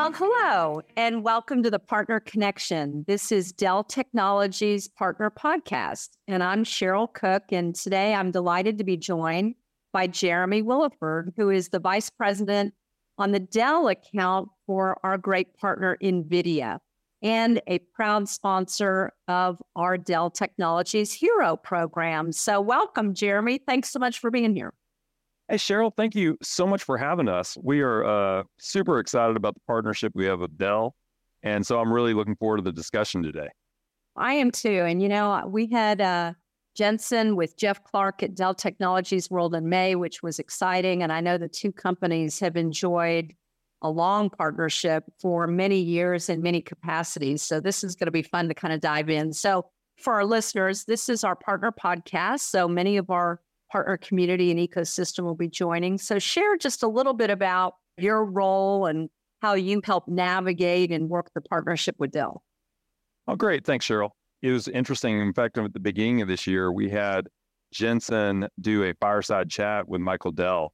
Well, hello, and welcome to the Partner Connection. This is Dell Technologies Partner Podcast, and I'm Cheryl Cook. And today I'm delighted to be joined by Jeremy Williford, who is the Vice President on the Dell account for our great partner, NVIDIA, and a proud sponsor of our Dell Technologies Hero program. So, welcome, Jeremy. Thanks so much for being here. Hey, Cheryl, thank you so much for having us. We are uh, super excited about the partnership we have with Dell. And so I'm really looking forward to the discussion today. I am too. And, you know, we had uh, Jensen with Jeff Clarke at Dell Technologies World in May, which was exciting. And I know the two companies have enjoyed a long partnership for many years in many capacities. So this is going to be fun to kind of dive in. So, for our listeners, this is our partner podcast. So many of our partner community and ecosystem will be joining. So, share just a little bit about your role and how you help navigate and work the partnership with Dell. Oh, great. Thanks, Cheryl. It was interesting. In fact, at the beginning of this year, we had Jensen do a fireside chat with Michael Dell.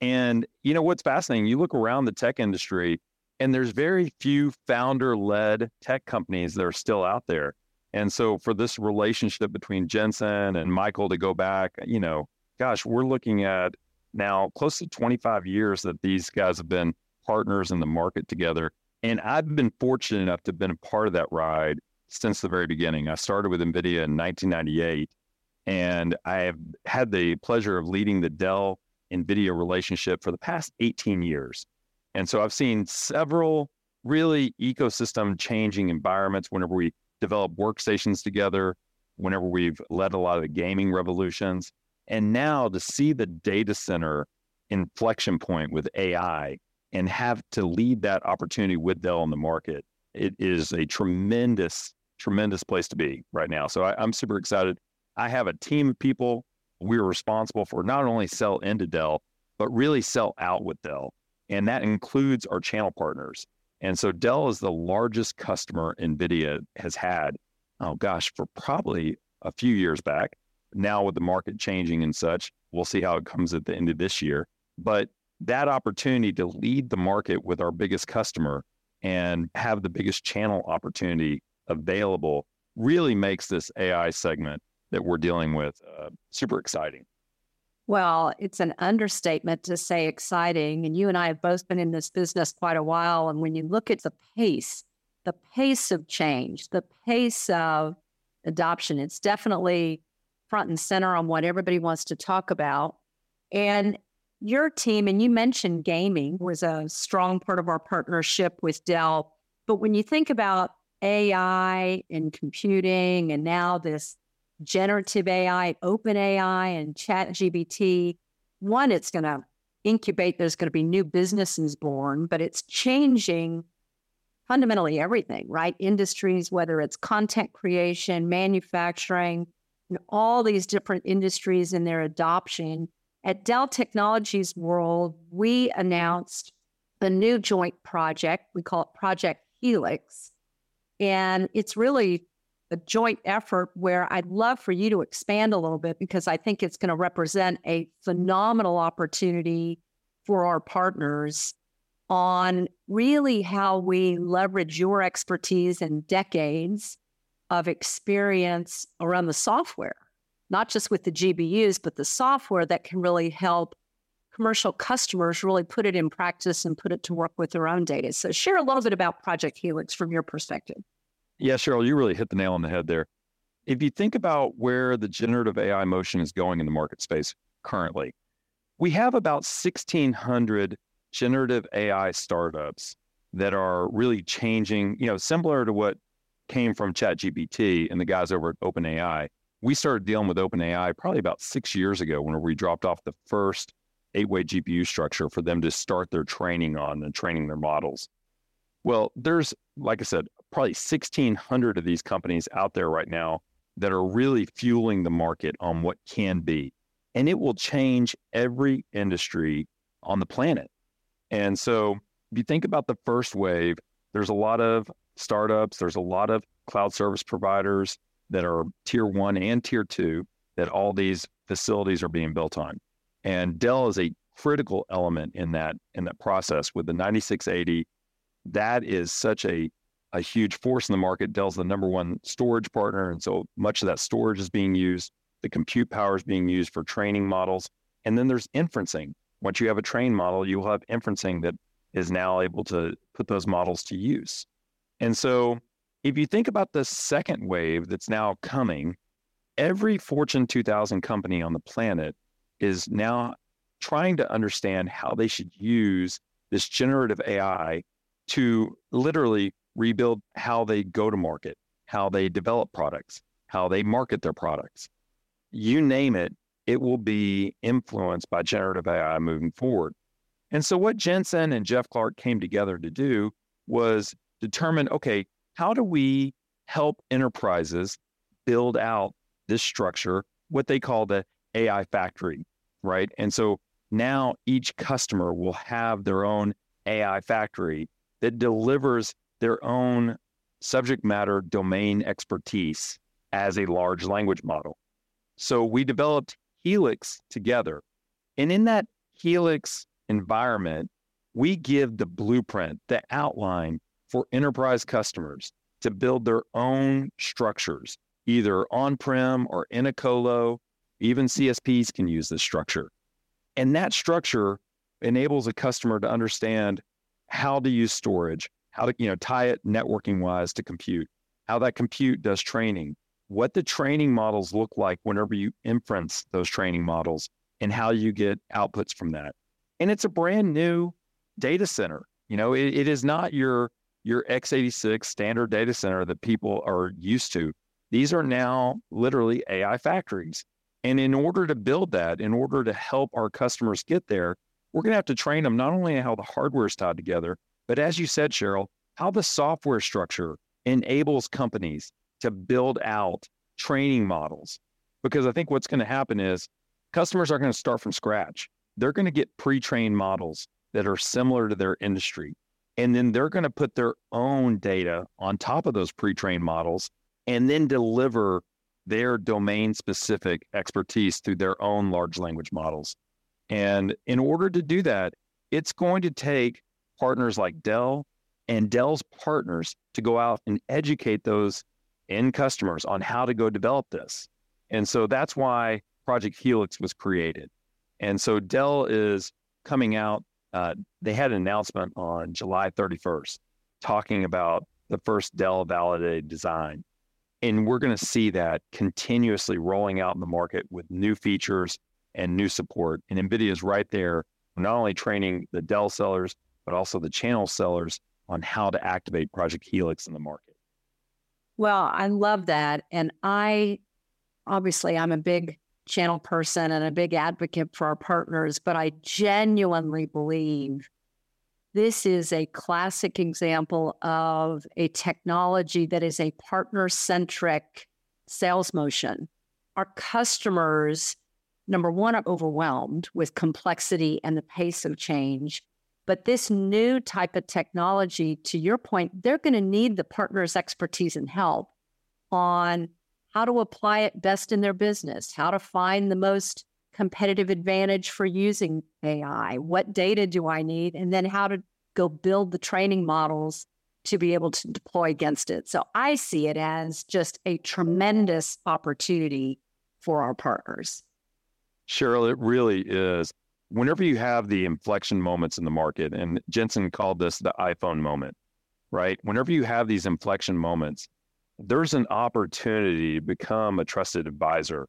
And you know what's fascinating? You look around the tech industry, and there's very few founder led tech companies that are still out there. And so for this relationship between Jensen and Michael to go back, you know, gosh, we're looking at now close to 25 years that these guys have been partners in the market together. And I've been fortunate enough to have been a part of that ride since the very beginning. I started with NVIDIA in 1998, and I have had the pleasure of leading the Dell NVIDIA relationship for the past 18 years. And so I've seen several really ecosystem changing environments whenever we develop workstations together, whenever we've led a lot of the gaming revolutions. And now to see the data center inflection point with AI and have to lead that opportunity with Dell in the market, it is a tremendous, tremendous place to be right now. So I, am super excited. I have a team of people. We're responsible for not only sell into Dell, but really sell out with Dell. And that includes our channel partners. And so Dell is the largest customer NVIDIA has had, oh gosh, for probably a few years back. Now, with the market changing and such, we'll see how it comes at the end of this year. But that opportunity to lead the market with our biggest customer and have the biggest channel opportunity available really makes this AI segment that we're dealing with uh, super exciting. Well, it's an understatement to say exciting. And you and I have both been in this business quite a while. And when you look at the pace, the pace of change, the pace of adoption, it's definitely front and center on what everybody wants to talk about. And your team, and you mentioned gaming was a strong part of our partnership with Dell. But when you think about AI and computing and now this generative AI, OpenAI, and ChatGPT, one, it's going to incubate, there's going to be new businesses born, but it's changing fundamentally everything, right? Industries, whether it's content creation, manufacturing, and all these different industries and their adoption. At Dell Technologies World, we announced a new joint project. We call it Project Helix. And it's really a joint effort where I'd love for you to expand a little bit because I think it's going to represent a phenomenal opportunity for our partners on really how we leverage your expertise and decades of experience around the software, not just with the GPUs, but the software that can really help commercial customers really put it in practice and put it to work with their own data. So, share a little bit about Project Helix from your perspective. Yeah, Cheryl, you really hit the nail on the head there. If you think about where the generative AI motion is going in the market space currently, we have about 1,600 generative AI startups that are really changing, you know, similar to what came from ChatGPT and the guys over at OpenAI. We started dealing with OpenAI probably about six years ago when we dropped off the first eight way GPU structure for them to start their training on and training their models. Well, there's, like I said, probably 1,600 of these companies out there right now that are really fueling the market on what can be. And it will change every industry on the planet. And so if you think about the first wave, there's a lot of startups, there's a lot of cloud service providers that are tier one and tier two that all these facilities are being built on. And Dell is a critical element in that in that process with the 9680 that is such a a huge force in the market. Dell's the number one storage partner, and so much of that storage is being used. The compute power is being used for training models, and then there's inferencing. Once you have a trained model, you'll have inferencing that is now able to put those models to use. And so, if you think about the second wave that's now coming, every Fortune 2000 company on the planet is now trying to understand how they should use this generative AI to literally rebuild how they go to market, how they develop products, how they market their products. You name it, it will be influenced by generative AI moving forward. And so, what Jensen and Jeff Clarke came together to do was determine okay, how do we help enterprises build out this structure, what they call the AI factory, right? And so now each customer will have their own AI factory that delivers their own subject matter domain expertise as a large language model. So we developed Helix together. And in that Helix environment, we give the blueprint, the outline for enterprise customers to build their own structures, either on prem or in a colo. Even CSPs can use this structure. And that structure enables a customer to understand how to use storage, how to you know tie it networking wise to compute, how that compute does training, what the training models look like whenever you inference those training models, and how you get outputs from that. And it's a brand new data center. You know, it, it is not your your x86 standard data center that people are used to. These are now literally AI factories. And in order to build that, in order to help our customers get there, we're going to have to train them not only how the hardware is tied together, but as you said, Cheryl, how the software structure enables companies to build out training models. Because I think what's going to happen is customers are going to start from scratch. They're going to get pre trained models that are similar to their industry. And then they're going to put their own data on top of those pre trained models and then deliver their domain specific expertise through their own large language models. And in order to do that, it's going to take partners like Dell and Dell's partners to go out and educate those end customers on how to go develop this. And so that's why Project Helix was created. And so Dell is coming out. Uh, they had an announcement on July 31st talking about the first Dell validated design. And we're going to see that continuously rolling out in the market with new features and new support. And NVIDIA is right there, not only training the Dell sellers, but also the channel sellers on how to activate Project Helix in the market. Well, I love that. And I obviously, I'm a big channel person and a big advocate for our partners, but I genuinely believe this is a classic example of a technology that is a partner centric sales motion. Our customers, number one, are overwhelmed with complexity and the pace of change. But this new type of technology, to your point, they're going to need the partner's expertise and help on how to apply it best in their business, how to find the most competitive advantage for using AI? What data do I need? And then how to go build the training models to be able to deploy against it. So I see it as just a tremendous opportunity for our partners. Cheryl, it really is. Whenever you have the inflection moments in the market, and Jensen called this the iPhone moment, right? Whenever you have these inflection moments, there's an opportunity to become a trusted advisor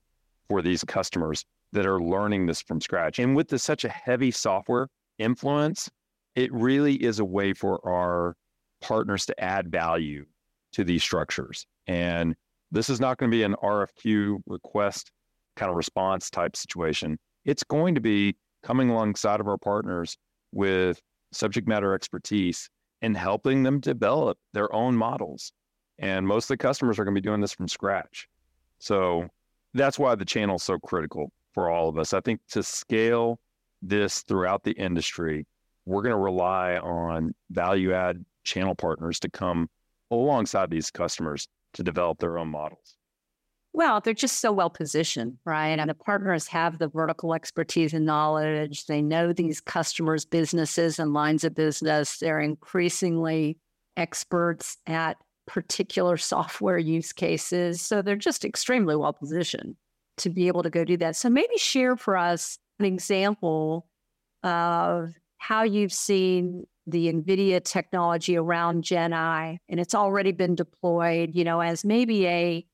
for these customers that are learning this from scratch. And with the, such a heavy software influence, it really is a way for our partners to add value to these structures. And this is not going to be an RFQ request kind of response type situation. It's going to be coming alongside of our partners with subject matter expertise and helping them develop their own models. And most of the customers are going to be doing this from scratch. So that's why the channel is so critical for all of us. I think to scale this throughout the industry, we're going to rely on value add channel partners to come alongside these customers to develop their own models. Well, they're just so well positioned, right? And the partners have the vertical expertise and knowledge. They know these customers' businesses and lines of business. They're increasingly experts at particular software use cases. So they're just extremely well positioned to be able to go do that. So maybe share for us an example of how you've seen the NVIDIA technology around Gen AI, and it's already been deployed, you know, as maybe a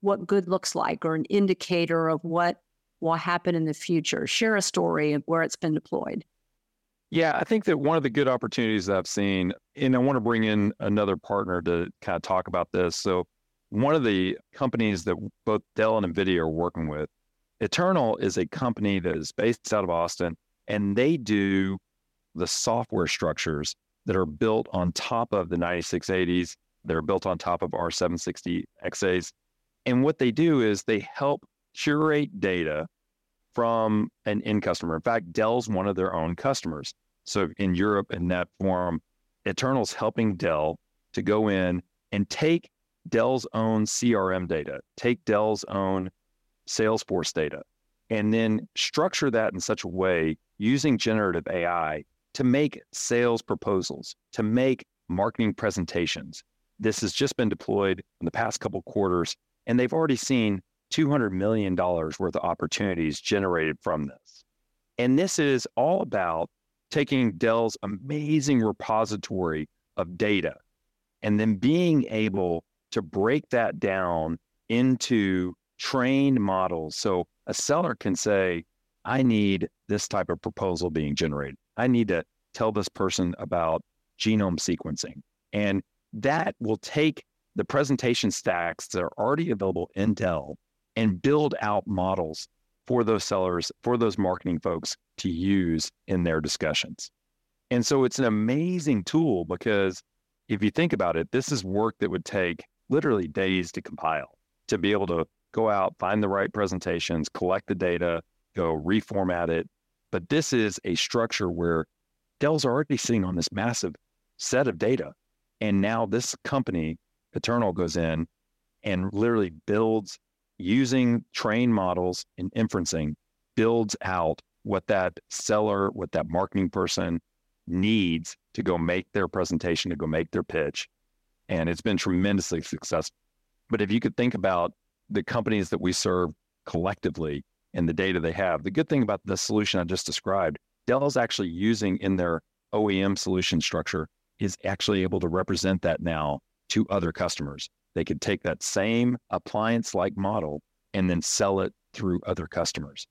what good looks like or an indicator of what will happen in the future. Share a story of where it's been deployed. Yeah, I think that one of the good opportunities that I've seen, and I want to bring in another partner to kind of talk about this. So, one of the companies that both Dell and NVIDIA are working with, Iternal is a company that is based out of Austin, and they do the software structures that are built on top of the 9680s. They're built on top of our 760 XAs. And what they do is they help curate data from an end customer. In fact, Dell's one of their own customers. So in Europe, in that forum, Iternal's helping Dell to go in and take Dell's own CRM data, take Dell's own Salesforce data, and then structure that in such a way using generative AI to make sales proposals, to make marketing presentations. This has just been deployed in the past couple quarters and they've already seen $200 million worth of opportunities generated from this. And this is all about taking Dell's amazing repository of data and then being able to break that down into trained models. So a seller can say, I need this type of proposal being generated. I need to tell this person about genome sequencing. And that will take the presentation stacks that are already available in Dell and build out models for those sellers, for those marketing folks to use in their discussions. And so it's an amazing tool because if you think about it, this is work that would take literally days to compile to be able to go out, find the right presentations, collect the data, go reformat it. But this is a structure where Dell's already sitting on this massive set of data. And now this company Iternal goes in and literally builds using trained models and inferencing, builds out what that seller, what that marketing person needs to go make their presentation, to go make their pitch. And it's been tremendously successful. But if you could think about the companies that we serve collectively and the data they have, the good thing about the solution I just described, Dell's actually using in their OEM solution structure is actually able to represent that now to other customers. They could take that same appliance like model and then sell it through other customers.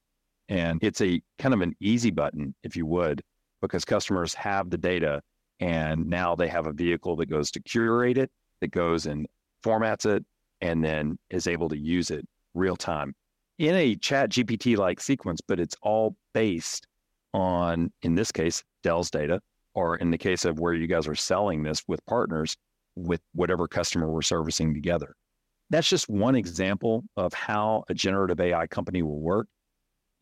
And it's a kind of an easy button, if you would, because customers have the data and now they have a vehicle that goes to curate it, that goes and formats it, and then is able to use it real time in a chat GPT like sequence, but it's all based on, in this case, Dell's data, or in the case of where you guys are selling this with partners, with whatever customer we're servicing together. That's just one example of how a generative AI company will work.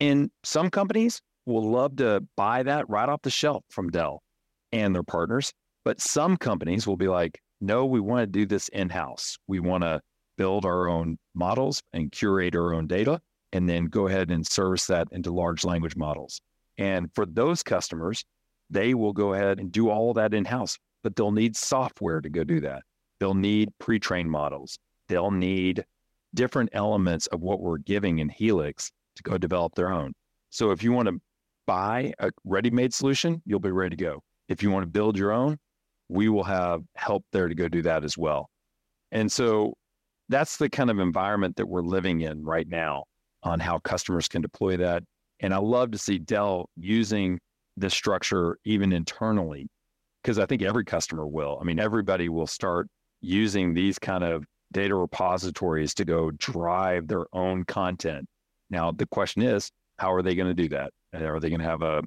And some companies will love to buy that right off the shelf from Dell and their partners. But some companies will be like, no, we want to do this in house. We want to build our own models and curate our own data and then go ahead and service that into large language models. And for those customers, they will go ahead and do all that in house but they'll need software to go do that. They'll need pre trained models. They'll need different elements of what we're giving in Helix to go develop their own. So if you want to buy a ready made solution, you'll be ready to go. If you want to build your own, we will have help there to go do that as well. And so that's the kind of environment that we're living in right now on how customers can deploy that. And I love to see Dell using this structure even internally because I think every customer will. I mean, everybody will start using these kind of data repositories to go drive their own content. Now, the question is, how are they going to do that? Are they going to have a,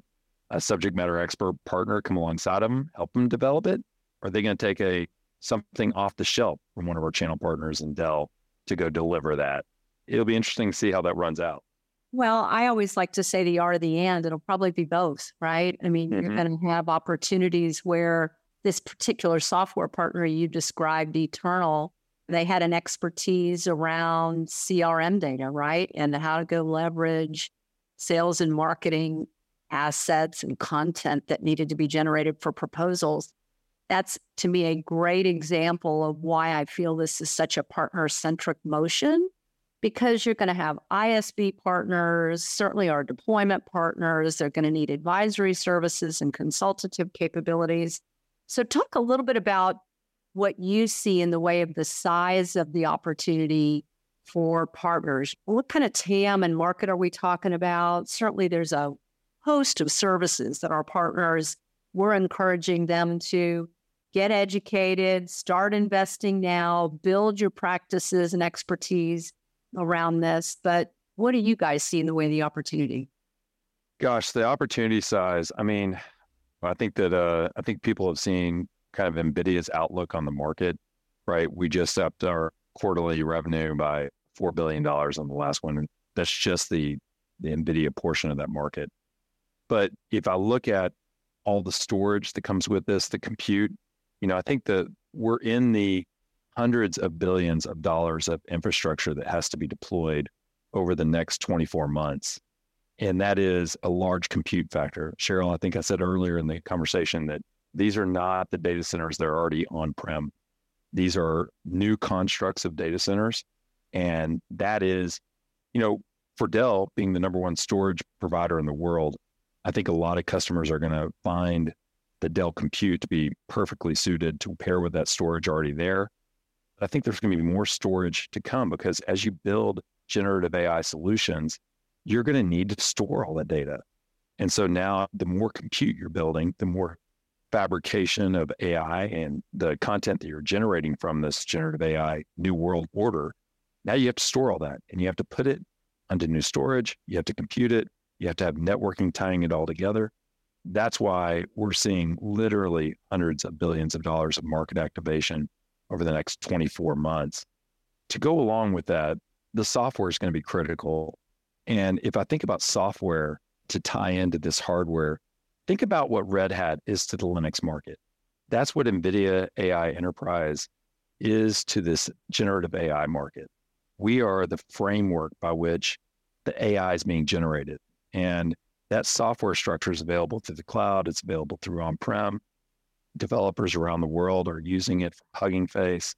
a subject matter expert partner come alongside them, help them develop it? Are they going to take a something off the shelf from one of our channel partners in Dell to go deliver that? It'll be interesting to see how that runs out. Well, I always like to say the art of the and. It'll probably be both, right? I mean, mm-hmm. you're going to have opportunities where this particular software partner you described, Iternal, they had an expertise around CRM data, right? And how to go leverage sales and marketing assets and content that needed to be generated for proposals. That's to me a great example of why I feel this is such a partner centric motion because you're going to have ISV partners, certainly our deployment partners. They're going to need advisory services and consultative capabilities. So, talk a little bit about what you see in the way of the size of the opportunity for partners. What kind of TAM and market are we talking about? Certainly, there's a host of services that our partners, we're encouraging them to get educated, start investing now, build your practices and expertise around this. But what do you guys see in the way of the opportunity? Gosh, the opportunity size. I mean, I think that uh, I think people have seen kind of Nvidia's outlook on the market, right? We just upped our quarterly revenue by four billion dollars on the last one, that's just the the Nvidia portion of that market. But if I look at all the storage that comes with this, the compute, you know, I think that we're in the hundreds of billions of dollars of infrastructure that has to be deployed over the next 24 months. And that is a large compute factor. Cheryl, I think I said earlier in the conversation that these are not the data centers that are already on prem. These are new constructs of data centers. And that is, you know, for Dell being the number one storage provider in the world, I think a lot of customers are going to find the Dell compute to be perfectly suited to pair with that storage already there I think there's going to be more storage to come because as you build generative AI solutions, you're going to need to store all that data. And so now the more compute you're building, the more fabrication of AI and the content that you're generating from this generative AI new world order, now you have to store all that and you have to put it onto new storage. You have to compute it. You have to have networking tying it all together. That's why we're seeing literally hundreds of billions of dollars of market activation over the next 24 months. To go along with that, the software is going to be critical. And if I think about software to tie into this hardware, think about what Red Hat is to the Linux market. That's what NVIDIA AI Enterprise is to this generative AI market. We are the framework by which the AI is being generated. And that software structure is available through the cloud, it's available through on prem, developers around the world are using it for Hugging Face.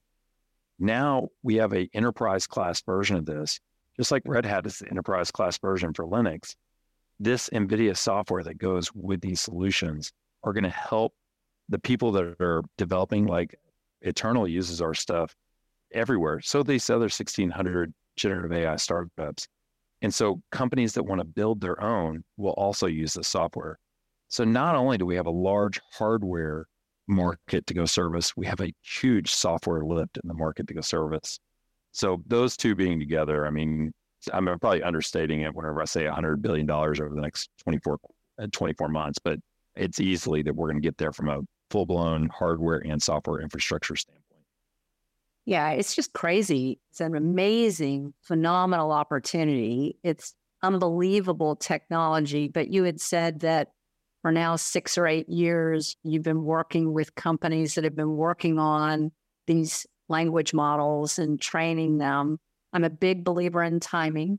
Now we have a enterprise class version of this, just like Red Hat is the enterprise class version for Linux. This NVIDIA software that goes with these solutions are going to help the people that are developing, like Iternal uses our stuff everywhere. So these other 1,600 generative AI startups. And so companies that want to build their own will also use the software. So not only do we have a large hardware market to go service. We have a huge software lift in the market to go service. So those two being together, I mean, I'm probably understating it whenever I say $100 billion over the next 24, uh, 24 months, but it's easily that we're going to get there from a full blown hardware and software infrastructure standpoint. Yeah, it's just crazy. It's an amazing, phenomenal opportunity. It's unbelievable technology. But you had said that for now six or eight years, you've been working with companies that have been working on these language models and training them. I'm a big believer in timing,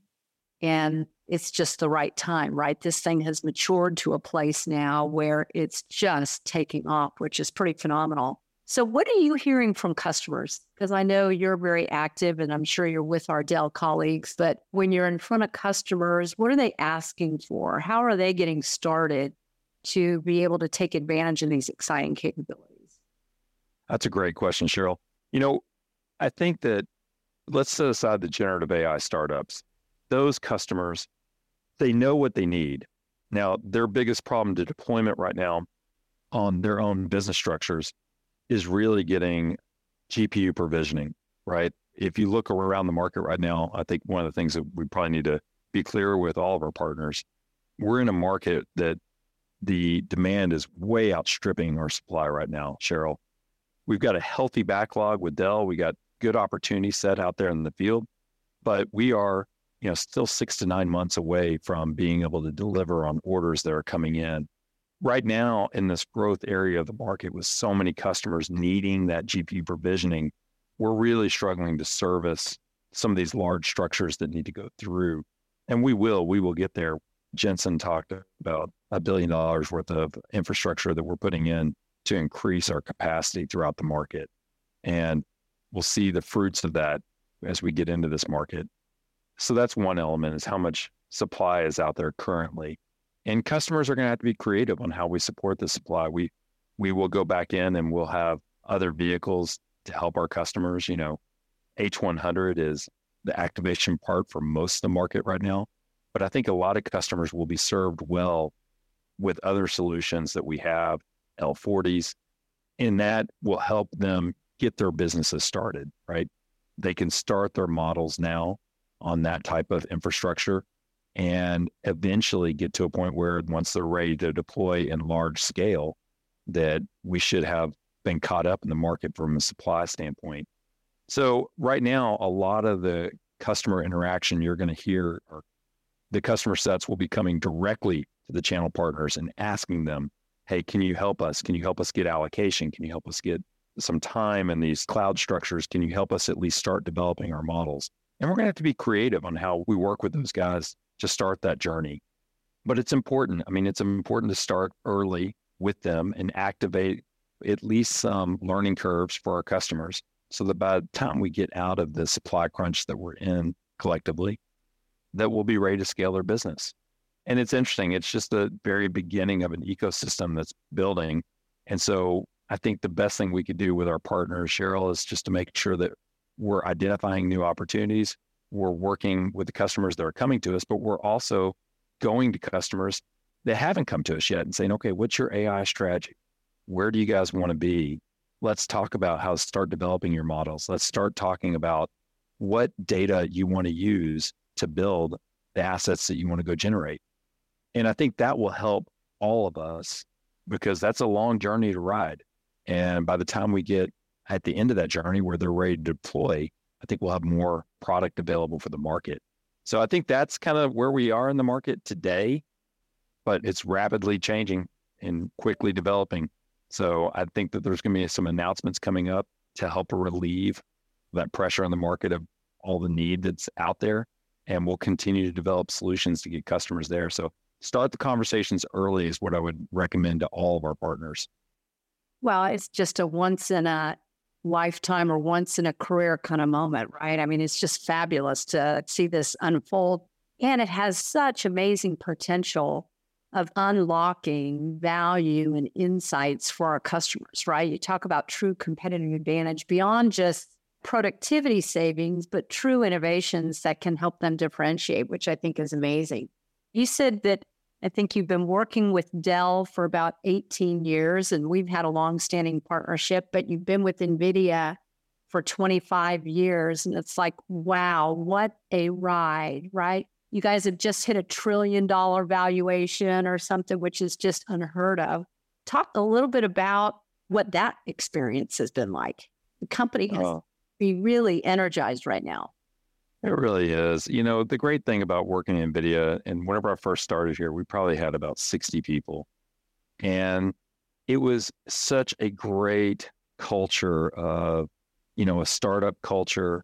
and it's just the right time, right? This thing has matured to a place now where it's just taking off, which is pretty phenomenal. So, what are you hearing from customers? Because I know you're very active and I'm sure you're with our Dell colleagues, but when you're in front of customers, what are they asking for? How are they getting started? To be able to take advantage of these exciting capabilities? That's a great question, Cheryl. You know, I think that let's set aside the generative AI startups. Those customers, they know what they need. Now, their biggest problem to deployment right now on their own business structures is really getting GPU provisioning, right? If you look around the market right now, I think one of the things that we probably need to be clear with all of our partners, we're in a market that the demand is way outstripping our supply right now, Cheryl. We've got a healthy backlog with Dell. We got good opportunity set out there in the field, but we are, you know, still six to nine months away from being able to deliver on orders that are coming in. Right now, in this growth area of the market, with so many customers needing that GPU provisioning, we're really struggling to service some of these large structures that need to go through. And we will, we will get there. Jensen talked about a billion dollars worth of infrastructure that we're putting in to increase our capacity throughout the market. And we'll see the fruits of that as we get into this market. So that's one element is how much supply is out there currently. And customers are going to have to be creative on how we support the supply. We we will go back in and we'll have other vehicles to help our customers. You know, H100 is the activation part for most of the market right now. But I think a lot of customers will be served well with other solutions that we have, L40s, and that will help them get their businesses started, right? They can start their models now on that type of infrastructure and eventually get to a point where once they're ready to deploy in large scale, that we should have been caught up in the market from a supply standpoint. So right now, a lot of the customer interaction you're going to hear the customer sets will be coming directly to the channel partners and asking them, hey, can you help us? Can you help us get allocation? Can you help us get some time in these cloud structures? Can you help us at least start developing our models? And we're going to have to be creative on how we work with those guys to start that journey. But it's important. I mean, it's important to start early with them and activate at least some learning curves for our customers so that by the time we get out of the supply crunch that we're in collectively, that we'll be ready to scale their business. And it's interesting. It's just the very beginning of an ecosystem that's building. And so I think the best thing we could do with our partner, Cheryl, is just to make sure that we're identifying new opportunities. We're working with the customers that are coming to us, but we're also going to customers that haven't come to us yet and saying, okay, what's your AI strategy? Where do you guys want to be? Let's talk about how to start developing your models. Let's start talking about what data you want to use to build the assets that you want to go generate. And I think that will help all of us because that's a long journey to ride. And by the time we get at the end of that journey where they're ready to deploy, I think we'll have more product available for the market. So I think that's kind of where we are in the market today, but it's rapidly changing and quickly developing. So I think that there's going to be some announcements coming up to help relieve that pressure on the market of all the need that's out there and we'll continue to develop solutions to get customers there. So start the conversations early is what I would recommend to all of our partners. Well, it's just a once in a lifetime or once in a career kind of moment, right? I mean, it's just fabulous to see this unfold. And it has such amazing potential of unlocking value and insights for our customers, right? You talk about true competitive advantage beyond just productivity savings, but true innovations that can help them differentiate, which I think is amazing. You said that I think you've been working with Dell for about 18 years, and we've had a long-standing partnership, but you've been with NVIDIA for 25 years. And it's like, wow, what a ride, right? You guys have just hit a trillion dollar valuation or something, which is just unheard of. Talk a little bit about what that experience has been like. The company has oh be really energized right now. It really is. You know, the great thing about working in NVIDIA, and whenever I first started here, we probably had about 60 people. And it was such a great culture of, you know, a startup culture.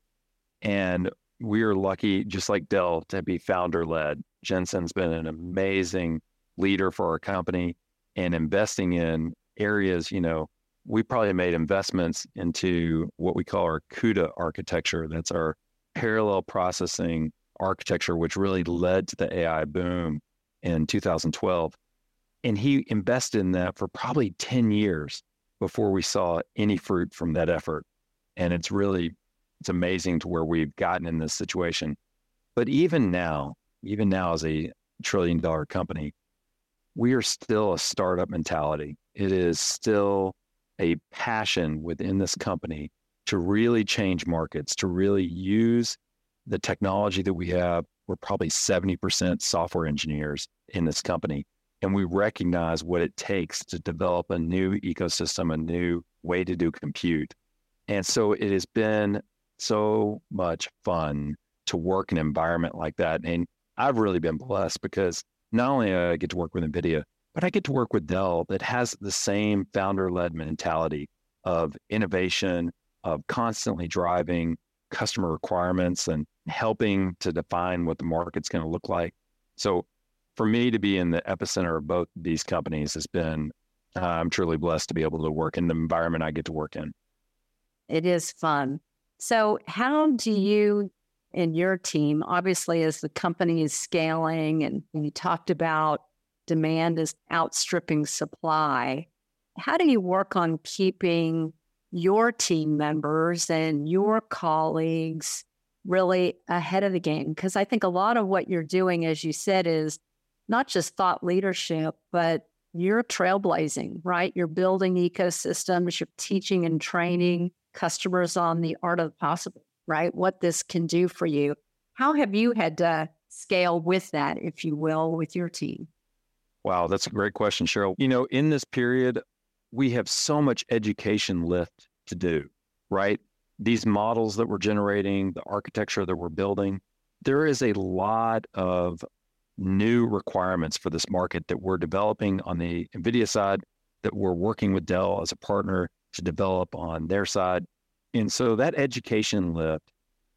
And we are lucky, just like Dell, to be founder led. Jensen's been an amazing leader for our company and investing in areas, you know, we probably made investments into what we call our CUDA architecture. That's our parallel processing architecture, which really led to the AI boom in 2012. And he invested in that for probably 10 years before we saw any fruit from that effort. And it's really, it's amazing to where we've gotten in this situation. But even now, even now as a trillion dollar company, we are still a startup mentality. It is still a passion within this company to really change markets, to really use the technology that we have. We're probably 70% software engineers in this company. And we recognize what it takes to develop a new ecosystem, a new way to do compute. And so it has been so much fun to work in an environment like that. And I've really been blessed because not only I get to work with NVIDIA, but I get to work with Dell that has the same founder led mentality of innovation, of constantly driving customer requirements and helping to define what the market's going to look like. So for me to be in the epicenter of both these companies has been, uh, I'm truly blessed to be able to work in the environment I get to work in. It is fun. So, how do you and your team, obviously, as the company is scaling and you talked about demand is outstripping supply, how do you work on keeping your team members and your colleagues really ahead of the game? Because I think a lot of what you're doing, as you said, is not just thought leadership, but you're trailblazing, right? You're building ecosystems, you're teaching and training customers on the art of the possible, right? What this can do for you. How have you had to scale with that, if you will, with your team? Wow, that's a great question, Cheryl. You know, in this period, we have so much education lift to do, right? These models that we're generating, the architecture that we're building, there is a lot of new requirements for this market that we're developing on the NVIDIA side, that we're working with Dell as a partner to develop on their side. And so that education lift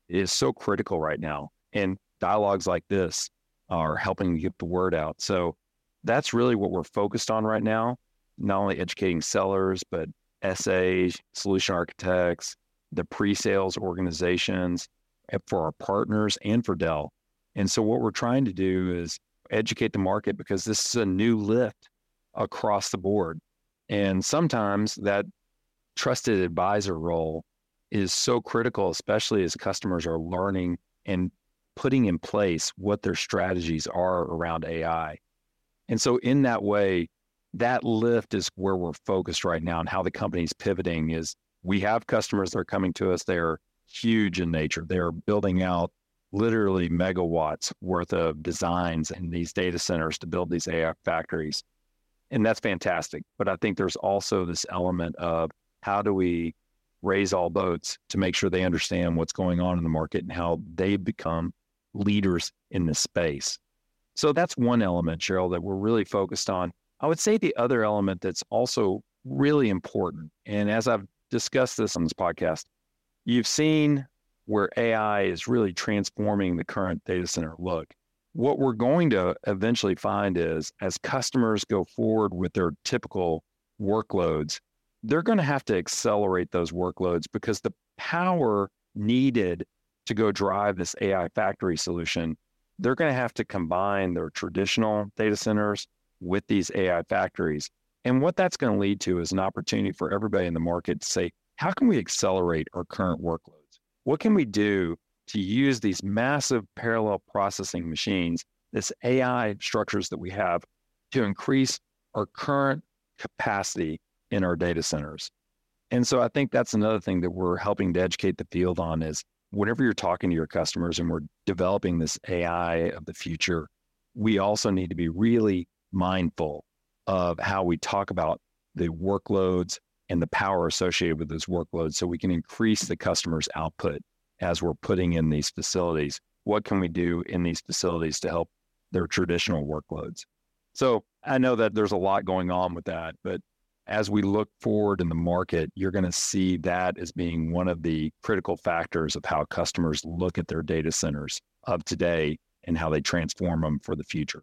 is so critical right now. And dialogues like this are helping get the word out. So that's really what we're focused on right now. Not only educating sellers, but SA, solution architects, the pre sales organizations eh, for our partners and for Dell. And so what we're trying to do is educate the market because this is a new lift across the board. And sometimes that trusted advisor role is so critical, especially as customers are learning and putting in place what their strategies are around AI. And so, in that way, that lift is where we're focused right now and how the company's pivoting is we have customers that are coming to us. They're huge in nature. They're building out literally megawatts worth of designs in these data centers to build these AI factories. And that's fantastic. But I think there's also this element of how do we raise all boats to make sure they understand what's going on in the market and how they become leaders in this space. So that's one element, Cheryl, that we're really focused on. I would say the other element that's also really important, and as I've discussed this on this podcast, you've seen where AI is really transforming the current data center look. What we're going to eventually find is as customers go forward with their typical workloads, they're going to have to accelerate those workloads because the power needed to go drive this AI factory solution, they're going to have to combine their traditional data centers with these AI factories. And what that's going to lead to is an opportunity for everybody in the market to say, how can we accelerate our current workloads? What can we do to use these massive parallel processing machines, this AI structures that we have, to increase our current capacity in our data centers? And so I think that's another thing that we're helping to educate the field on is whenever you're talking to your customers and we're developing this AI of the future, we also need to be really mindful of how we talk about the workloads and the power associated with those workloads so we can increase the customer's output as we're putting in these facilities. What can we do in these facilities to help their traditional workloads? So I know that there's a lot going on with that, but as we look forward in the market, you're going to see that as being one of the critical factors of how customers look at their data centers of today and how they transform them for the future.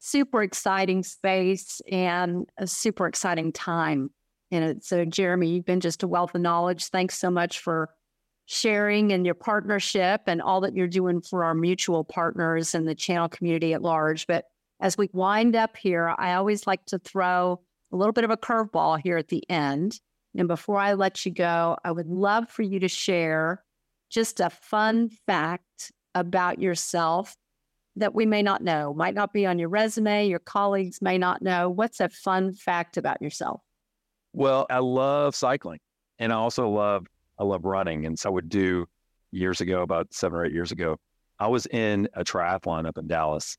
Super exciting space and a super exciting time it. So, Jeremy, you've been just a wealth of knowledge. Thanks so much for sharing and your partnership and all that you're doing for our mutual partners and the channel community at large. But as we wind up here, I always like to throw a little bit of a curveball here at the end. And before I let you go, I would love for you to share just a fun fact about yourself that we may not know, might not be on your resume, your colleagues may not know. What's a fun fact about yourself? Well, I love cycling and I also love I love running. And so I would do years ago, about seven or eight years ago, I was in a triathlon up in Dallas.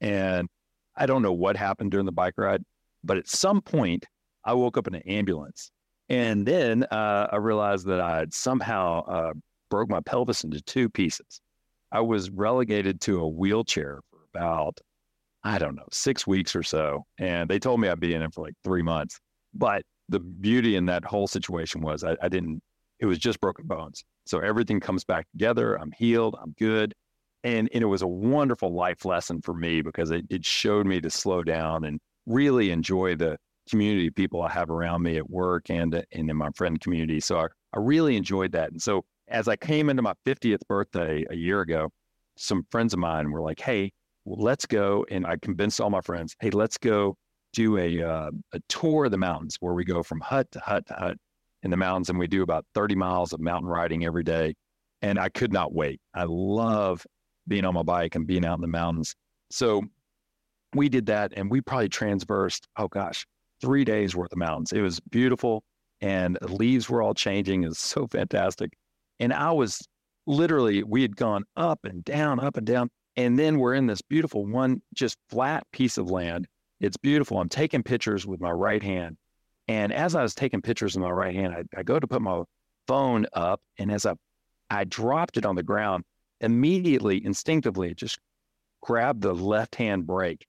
And I don't know what happened during the bike ride, but at some point I woke up in an ambulance. And then uh, I realized that I had somehow uh, broke my pelvis into two pieces. I was relegated to a wheelchair for about, I don't know, six weeks or so. And they told me I'd be in it for like three months. But the beauty in that whole situation was I, I didn't it was just broken bones. So everything comes back together. I'm healed. I'm good. And, and it was a wonderful life lesson for me because it, it showed me to slow down and really enjoy the community of people I have around me at work and, and in my friend community. So I, I really enjoyed that. And so as I came into my 50th birthday a year ago, some friends of mine were like, hey, well, let's go. And I convinced all my friends, hey, let's go do a, uh, a tour of the mountains where we go from hut to hut to hut in the mountains and we do about 30 miles of mountain riding every day. And I could not wait. I love being on my bike and being out in the mountains. So we did that and we probably transversed, oh gosh, three days worth of mountains. It was beautiful and leaves were all changing. It was so fantastic. And I was literally, we had gone up and down, up and down. And then we're in this beautiful one, just flat piece of land. It's beautiful. I'm taking pictures with my right hand. And as I was taking pictures with my right hand, I, I go to put my phone up. And as I, I dropped it on the ground, immediately, instinctively, just grabbed the left hand brake.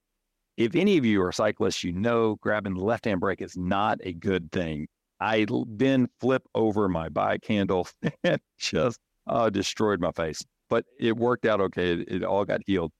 If any of you are cyclists, you know grabbing the left hand brake is not a good thing. I then flip over my bike handle and just uh, destroyed my face. But it worked out okay. It, it all got healed.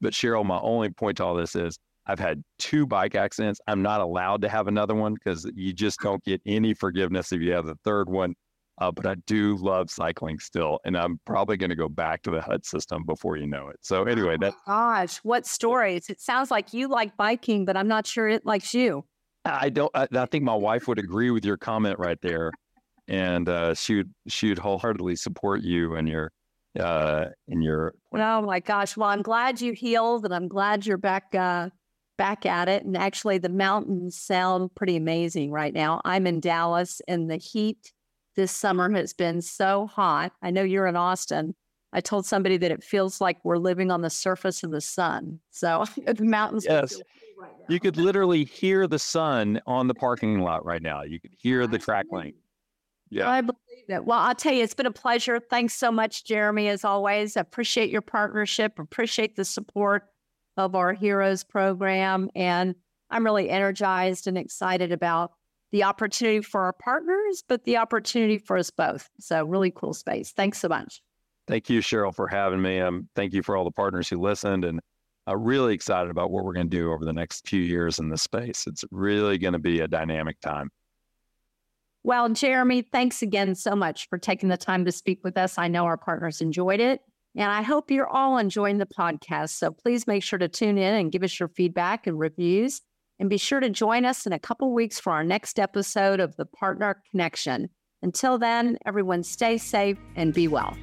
But Cheryl, my only point to all this is I've had two bike accidents. I'm not allowed to have another one because you just don't get any forgiveness if you have the third one. Uh, but I do love cycling still, and I'm probably going to go back to the hut system before you know it. So anyway, that. Oh gosh, what stories! It sounds like you like biking, but I'm not sure it likes you. I don't. I, I think my wife would agree with your comment right there and uh, she would she would wholeheartedly support you and your uh, in your. Oh my gosh! Well, I'm glad you healed, and I'm glad you're back uh, back at it. And actually, the mountains sound pretty amazing right now. I'm in Dallas, and the heat this summer has been so hot. I know you're in Austin. I told somebody that it feels like we're living on the surface of the sun. So the mountains. Yes. Right you could literally hear the sun on the parking lot right now. You could hear the track crackling. Yeah. I believe it. Well, I'll tell you, it's been a pleasure. Thanks so much, Jeremy, as always. Appreciate your partnership, appreciate the support of our Heroes program. And I'm really energized and excited about the opportunity for our partners, but the opportunity for us both. So, really cool space. Thanks so much. Thank you, Cheryl, for having me. Um, thank you for all the partners who listened. And I'm really excited about what we're going to do over the next few years in this space. It's really going to be a dynamic time. Well, Jeremy, thanks again so much for taking the time to speak with us. I know our partners enjoyed it, and I hope you're all enjoying the podcast. So please make sure to tune in and give us your feedback and reviews. And be sure to join us in a couple weeks for our next episode of the Partner Connection. Until then, everyone stay safe and be well.